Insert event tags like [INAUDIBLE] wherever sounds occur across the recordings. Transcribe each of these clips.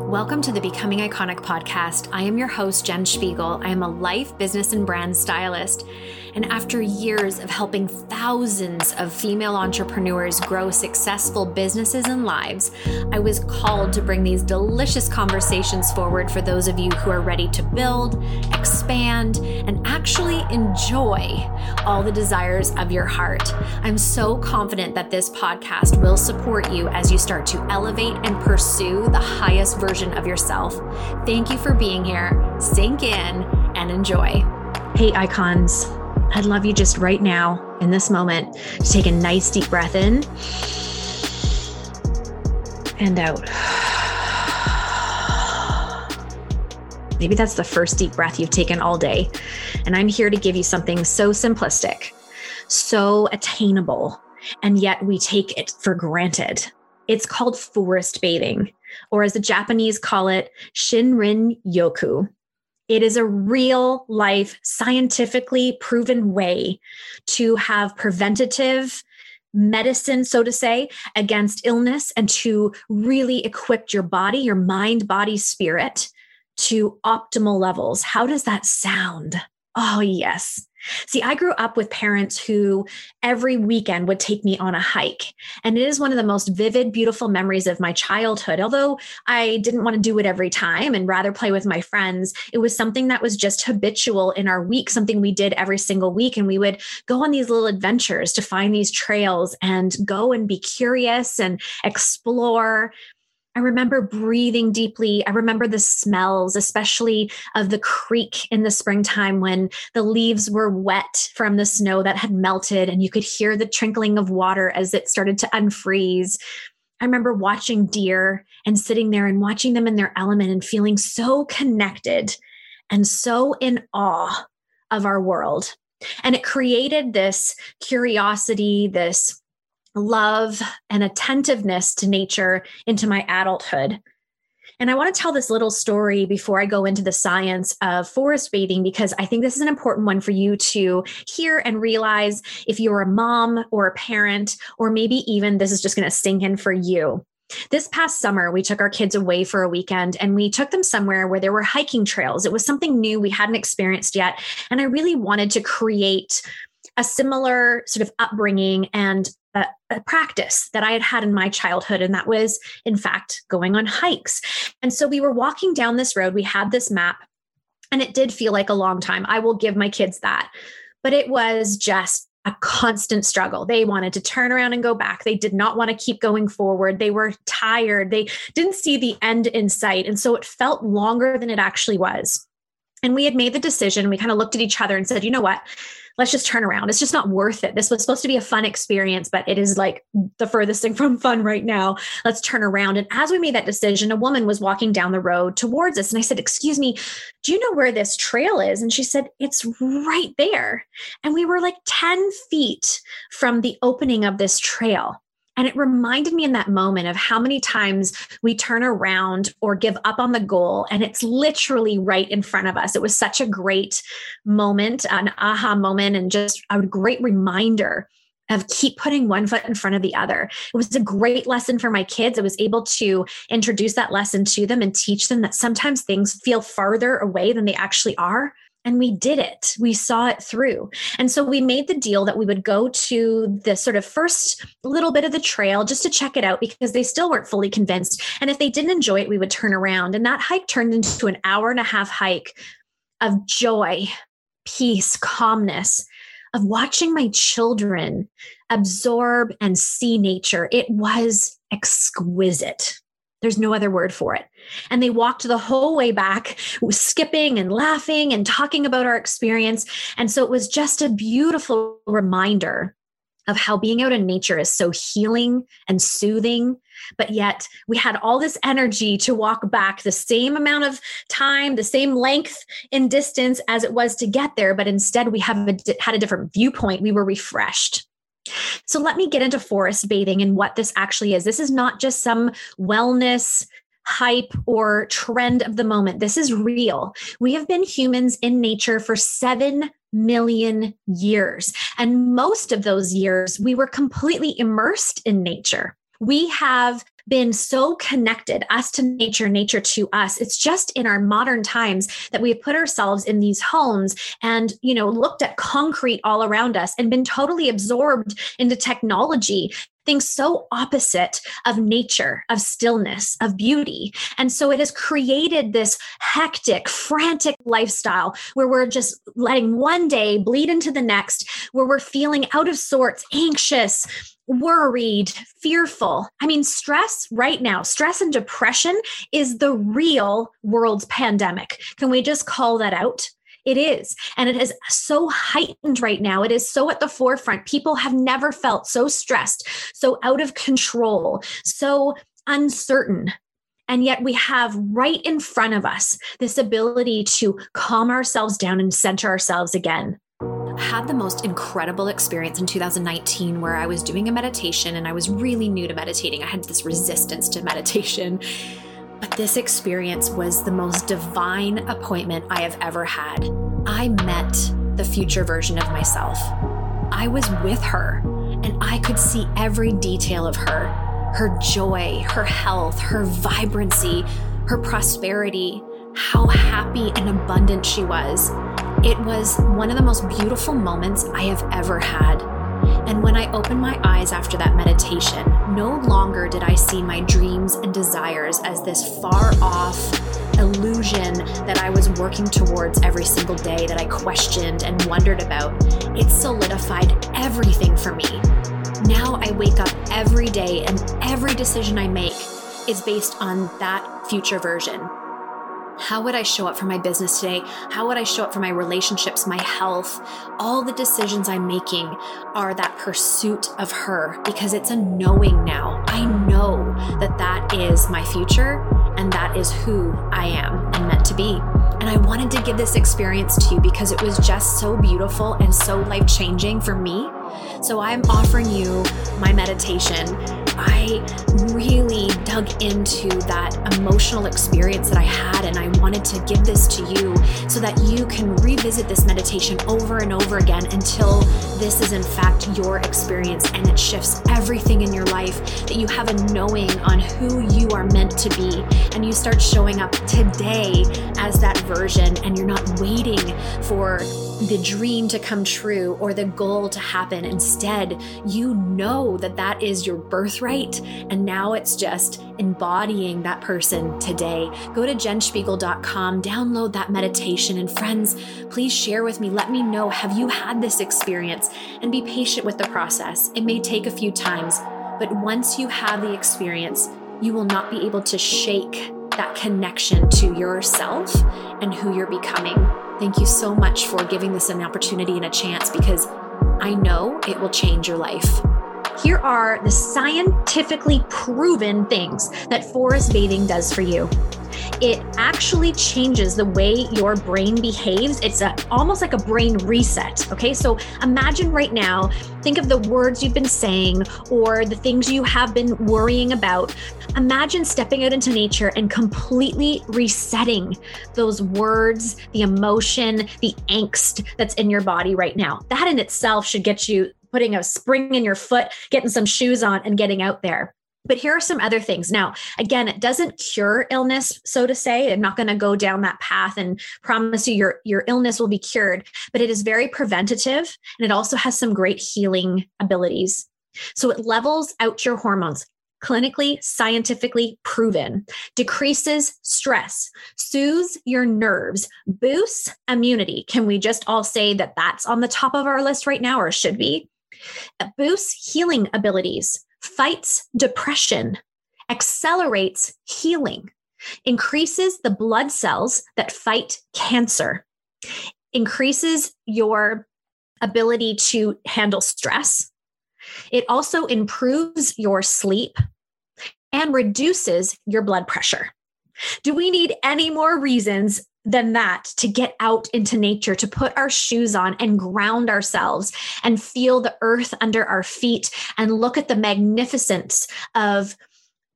Welcome to the Becoming Iconic podcast. I am your host, Jen Spiegel. I am a life, business, and brand stylist. And after years of helping thousands of female entrepreneurs grow successful businesses and lives, I was called to bring these delicious conversations forward for those of you who are ready to build, expand, and actually enjoy all the desires of your heart. I'm so confident that this podcast will support you as you start to elevate and pursue the highest version of yourself. Thank you for being here. Sink in and enjoy. Hey, icons. I'd love you just right now, in this moment, to take a nice deep breath in and out. [SIGHS] Maybe that's the first deep breath you've taken all day. And I'm here to give you something so simplistic, so attainable, and yet we take it for granted. It's called forest bathing, or as the Japanese call it, Shinrin Yoku. It is a real life, scientifically proven way to have preventative medicine, so to say, against illness and to really equip your body, your mind, body, spirit to optimal levels. How does that sound? Oh, yes. See, I grew up with parents who every weekend would take me on a hike. And it is one of the most vivid, beautiful memories of my childhood. Although I didn't want to do it every time and rather play with my friends, it was something that was just habitual in our week, something we did every single week. And we would go on these little adventures to find these trails and go and be curious and explore. I remember breathing deeply. I remember the smells, especially of the creek in the springtime when the leaves were wet from the snow that had melted and you could hear the trickling of water as it started to unfreeze. I remember watching deer and sitting there and watching them in their element and feeling so connected and so in awe of our world. And it created this curiosity, this love and attentiveness to nature into my adulthood. And I want to tell this little story before I go into the science of forest bathing because I think this is an important one for you to hear and realize if you're a mom or a parent, or maybe even this is just going to sink in for you. This past summer, we took our kids away for a weekend and we took them somewhere where there were hiking trails. It was something new we hadn't experienced yet. And I really wanted to create a similar sort of upbringing and a, practice that I had had in my childhood. And that was, in fact, going on hikes. And so we were walking down this road. We had this map, and it did feel like a long time. I will give my kids that. But it was just a constant struggle. They wanted to turn around and go back. They did not want to keep going forward. They were tired. They didn't see the end in sight. And so it felt longer than it actually was. And we had made the decision. We kind of looked at each other and said, you know what? Let's just turn around. It's just not worth it. This was supposed to be a fun experience, but it is like the furthest thing [LAUGHS] from fun right now. Let's turn around. And as we made that decision, a woman was walking down the road towards us. And I said, Excuse me, do you know where this trail is? And she said, It's right there. And we were like 10 feet from the opening of this trail. And it reminded me in that moment of how many times we turn around or give up on the goal and it's literally right in front of us. It was such a great moment, an aha moment, and just a great reminder of keep putting one foot in front of the other. It was a great lesson for my kids. I was able to introduce that lesson to them and teach them that sometimes things feel farther away than they actually are and we did it. We saw it through. And so we made the deal that we would go to the sort of first little bit of the trail just to check it out because they still weren't fully convinced. And if they didn't enjoy it, we would turn around. And that hike turned into an hour and a half hike of joy, peace, calmness, of watching my children absorb and see nature. It was exquisite. There's no other word for it. And they walked the whole way back, skipping and laughing and talking about our experience. And so it was just a beautiful reminder of how being out in nature is so healing and soothing. But yet we had all this energy to walk back the same amount of time, the same length in distance as it was to get there. But instead, we have a, had a different viewpoint. We were refreshed. So let me get into forest bathing and what this actually is. This is not just some wellness hype or trend of the moment. This is real. We have been humans in nature for 7 million years. And most of those years, we were completely immersed in nature. We have been so connected, us to nature, nature to us. It's just in our modern times that we've put ourselves in these homes and, you know, looked at concrete all around us and been totally absorbed into technology things so opposite of nature, of stillness, of beauty. And so it has created this hectic, frantic lifestyle where we're just letting one day bleed into the next, where we're feeling out of sorts, anxious, worried, fearful. I mean, stress right now, stress and depression is the real world's pandemic. Can we just call that out? It is. And it is so heightened right now. It is so at the forefront. People have never felt so stressed, so out of control, so uncertain. And yet we have right in front of us this ability to calm ourselves down and center ourselves again had the most incredible experience in 2019 where I was doing a meditation and I was really new to meditating. I had this resistance to meditation. This experience was the most divine appointment I have ever had. I met the future version of myself. I was with her and I could see every detail of her her joy, her health, her vibrancy, her prosperity, how happy and abundant she was. It was one of the most beautiful moments I have ever had. And when I opened my eyes after that meditation, no longer did I see my dreams and desires as this far off illusion that I was working towards every single day that I questioned and wondered about. It solidified everything for me. Now I wake up every day and every decision I make is based on that future version. How would I show up for my business today? How would I show up for my relationships, my health? All the decisions I'm making are that pursuit of her because it's a knowing now. I know that that is my future and that is who I am and meant to be. And I wanted to give this experience to you because it was just so beautiful and so life changing for me. So I'm offering you my meditation I really dug into that emotional experience that I had, and I wanted to give this to you so that you can revisit this meditation over and over again until this is, in fact, your experience and it shifts everything in your life. That you have a knowing on who you are meant to be, and you start showing up today as that version, and you're not waiting for the dream to come true or the goal to happen. Instead, you know that that is your birthright. And now it's just embodying that person today. Go to jenspiegel.com, download that meditation. And friends, please share with me. Let me know have you had this experience? And be patient with the process. It may take a few times, but once you have the experience, you will not be able to shake that connection to yourself and who you're becoming. Thank you so much for giving this an opportunity and a chance because I know it will change your life. Here are the scientifically proven things that forest bathing does for you it actually changes the way your brain behaves. It's a, almost like a brain reset. Okay. So imagine right now, think of the words you've been saying or the things you have been worrying about. Imagine stepping out into nature and completely resetting those words, the emotion, the angst that's in your body right now. That in itself should get you putting a spring in your foot, getting some shoes on, and getting out there. But here are some other things. Now, again, it doesn't cure illness, so to say. I'm not going to go down that path and promise you your, your illness will be cured, but it is very preventative and it also has some great healing abilities. So it levels out your hormones, clinically, scientifically proven, decreases stress, soothes your nerves, boosts immunity. Can we just all say that that's on the top of our list right now, or should be? It boosts healing abilities, fights depression, accelerates healing, increases the blood cells that fight cancer, increases your ability to handle stress. It also improves your sleep and reduces your blood pressure. Do we need any more reasons than that to get out into nature, to put our shoes on and ground ourselves and feel the earth under our feet and look at the magnificence of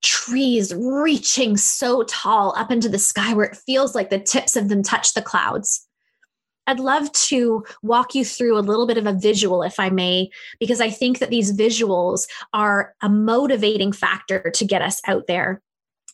trees reaching so tall up into the sky where it feels like the tips of them touch the clouds. I'd love to walk you through a little bit of a visual, if I may, because I think that these visuals are a motivating factor to get us out there.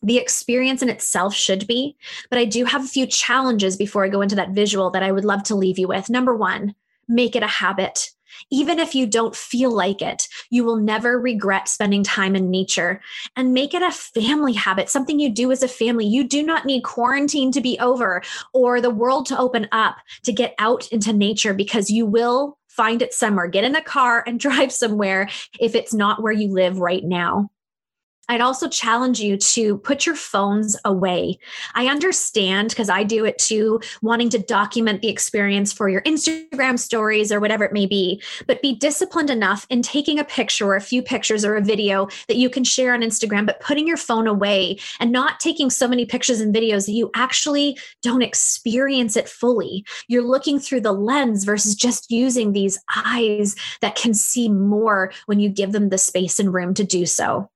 The experience in itself should be, but I do have a few challenges before I go into that visual that I would love to leave you with. Number one, make it a habit. Even if you don't feel like it, you will never regret spending time in nature and make it a family habit, something you do as a family. You do not need quarantine to be over or the world to open up to get out into nature because you will find it somewhere. Get in a car and [LAUGHS] drive somewhere if it's not where you live right now. I'd also challenge you to put your phones away. I understand because I do it too, wanting to document the experience for your Instagram stories or whatever it may be, but be disciplined enough in taking a picture or a few pictures or a video that you can share on Instagram, but putting your phone away and not taking so many pictures and videos that you actually don't experience it fully. You're looking through the lens versus just using these eyes that can see more when you give them the space and room to do so.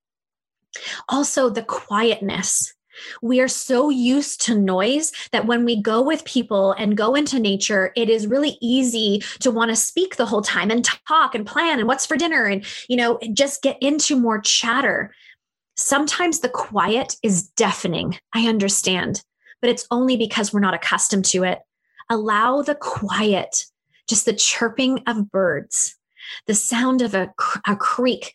Also, the quietness. We are so used to noise that when we go with people and go into nature, it is really easy to want to speak the whole time and talk and plan and what's for dinner and, you know, just get into more chatter. Sometimes the quiet is deafening. I understand, but it's only because we're not accustomed to it. Allow the quiet, just the chirping of birds, the sound of a, a creek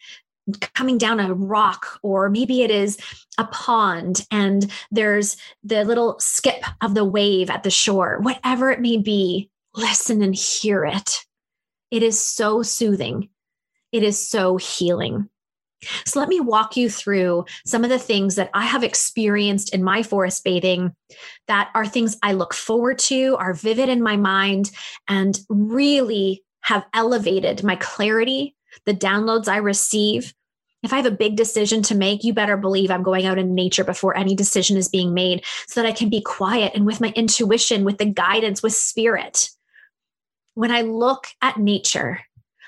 coming down a rock or maybe it is a pond and there's the little skip of the wave at the shore. Whatever it may be listen and hear it. It is so soothing. It is so healing. So let me walk you through some of the things that I have experienced in my forest bathing that are things I look forward to, are vivid in my mind, and really have elevated my clarity the downloads I receive. If I have a big decision to make, you better believe I'm going out in nature before any decision is being made so that I can be quiet and with my intuition, with the guidance, with spirit. When I look at nature,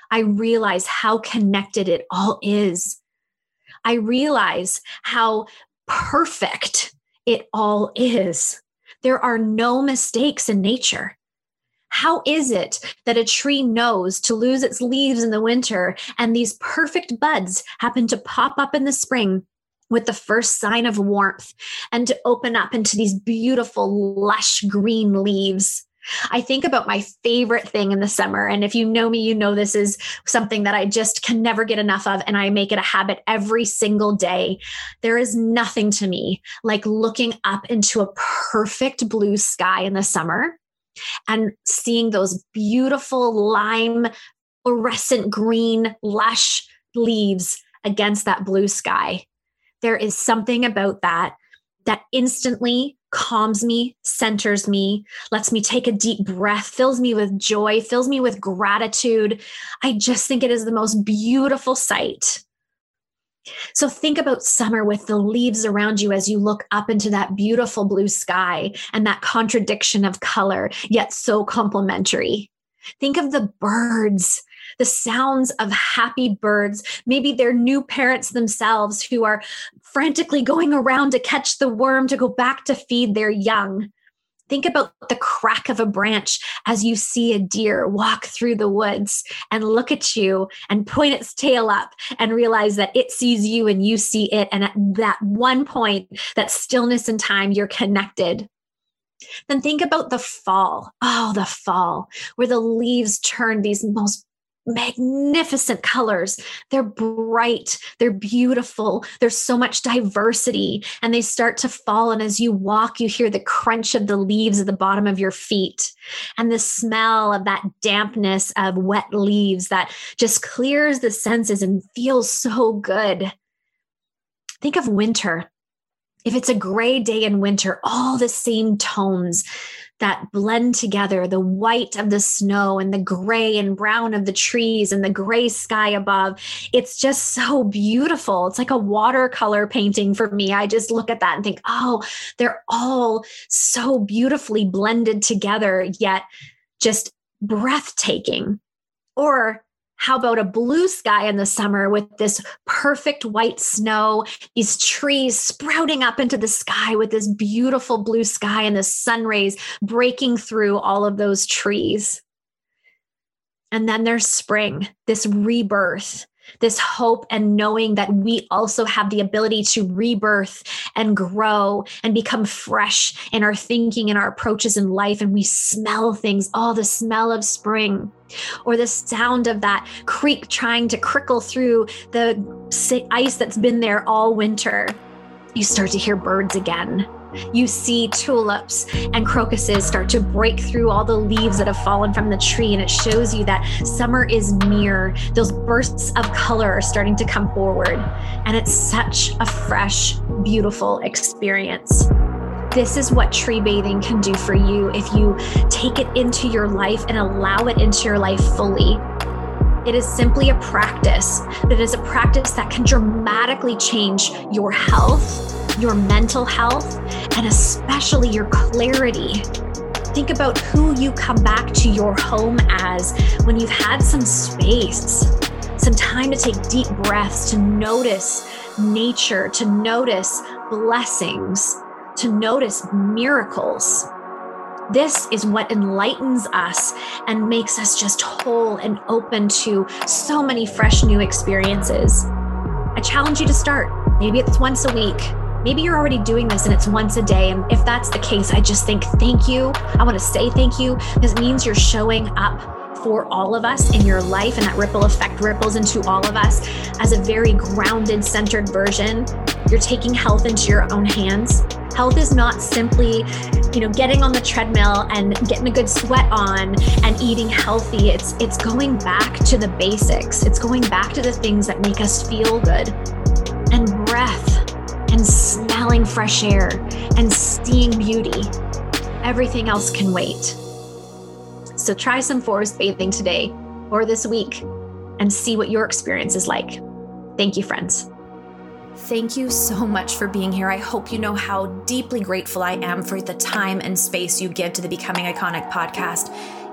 I realize how connected it all is. I realize how perfect it all is. There are no mistakes in nature. How is it that a tree knows to lose its leaves in the winter and these perfect buds happen to pop up in the spring with the first sign of warmth and to open up into these beautiful, lush green leaves? I think about my favorite thing in the summer. And if you know me, you know this is something that I just can never get enough of. And I make it a habit every single day. There is nothing to me like looking up into a perfect blue sky in the summer and seeing those beautiful lime fluorescent green lush leaves against that blue sky. There is something about that that instantly calms me, centers me, lets me take a deep breath, fills me with joy, fills me with gratitude. I just think it is the most beautiful sight. So think about summer with the leaves around you as you look up into that beautiful blue sky and that contradiction of color, yet so complementary. Think of the birds, the sounds of happy birds. Maybe they're new parents themselves who are frantically going around to catch the worm to go back to feed their young. Think about the crack of a branch as you see a deer walk through the woods and look at you and point its tail up and realize that it sees you and you see it. And at that one point, that stillness and time, you're connected. Then think about the fall. Oh, the fall, where the leaves turn these most magnificent colors. They're bright, they're beautiful, there's so much diversity, and they start to fall. And as you walk, you hear the crunch of the leaves at the bottom of your feet and the smell of that dampness of wet leaves that just clears the senses and feels so good. Think of winter. If it's a gray day in winter, all the same tones that blend together the white of the snow and the gray and brown of the trees and the gray sky above. It's just so beautiful. It's like a watercolor painting for me. I just look at that and think, oh, they're all so beautifully blended together, yet just breathtaking. Or How about a blue sky in the summer with this perfect white snow, these trees sprouting up into the sky with this beautiful blue sky and the sun rays breaking through all of those trees? And then there's spring, this rebirth, this hope and knowing that we also have the ability to rebirth and grow and become fresh in our thinking and our approaches in life. And we smell things, oh, the smell of spring, or the sound of that creek trying to crickle through the ice that's been there all winter. You start to hear birds again you see tulips and crocuses start to break through all the leaves that have fallen from the tree. And it shows you that summer is near. Those bursts of color are starting to come forward. And it's such a fresh, beautiful experience. This is what tree bathing can do for you if you take it into your life and allow it into your life fully. It is simply a practice, but it is a practice that can dramatically change your health your mental health, and especially your clarity. Think about who you come back to your home as when you've had some space, some time to take deep breaths, to notice nature, to notice blessings, to notice miracles. This is what enlightens us and makes us just whole and open to so many fresh new experiences. I challenge you to start. Maybe it's once a week, Maybe you're already doing this and it's once a day. And if that's the case, I just think thank you. I want to say thank you because it means you're showing up for all of us in your life and that ripple effect ripples into all of us as a very grounded centered version you're taking health into your own hands health is not simply you know getting on the treadmill and getting a good sweat on and eating healthy it's it's going back to the basics it's going back to the things that make us feel good and breath and smelling fresh air and seeing beauty. Everything else can wait. So try some forest bathing today or this week and see what your experience is like. Thank you, friends. Thank you so much for being here. I hope you know how deeply grateful I am for the time and space you give to the Becoming Iconic podcast.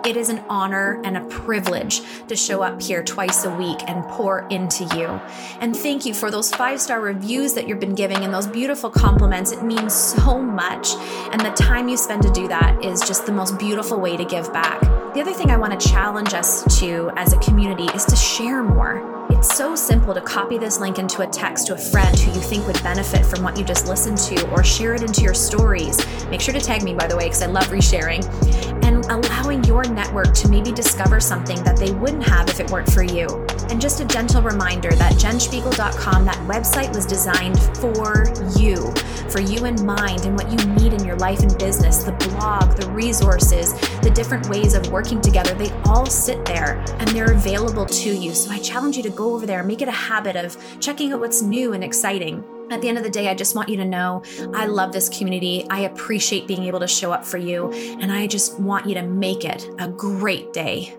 It is an honor and a privilege to show up here twice a week and pour into you. And thank you for those five star reviews that you've been giving and those beautiful compliments. It means so much. And the time you spend to do that is just the most beautiful way to give back. The other thing I want to challenge us to as a community is to share more. It's so simple to copy this link into a text to a friend who you think would benefit from what you just listened to, or share it into your stories. Make sure to tag me, by the way, because I love resharing. And allowing your network to maybe discover something that they wouldn't have if it weren't for you. And just a gentle reminder that jenspiegel.com, that website was designed for you, for you in mind and what you need in your life and business. The blog, the resources, the different ways of working together, they all sit there and they're available to you. So I challenge you to go over there, make it a habit of checking out what's new and exciting. At the end of the day, I just want you to know I love this community. I appreciate being able to show up for you, and I just want you to make it a great day.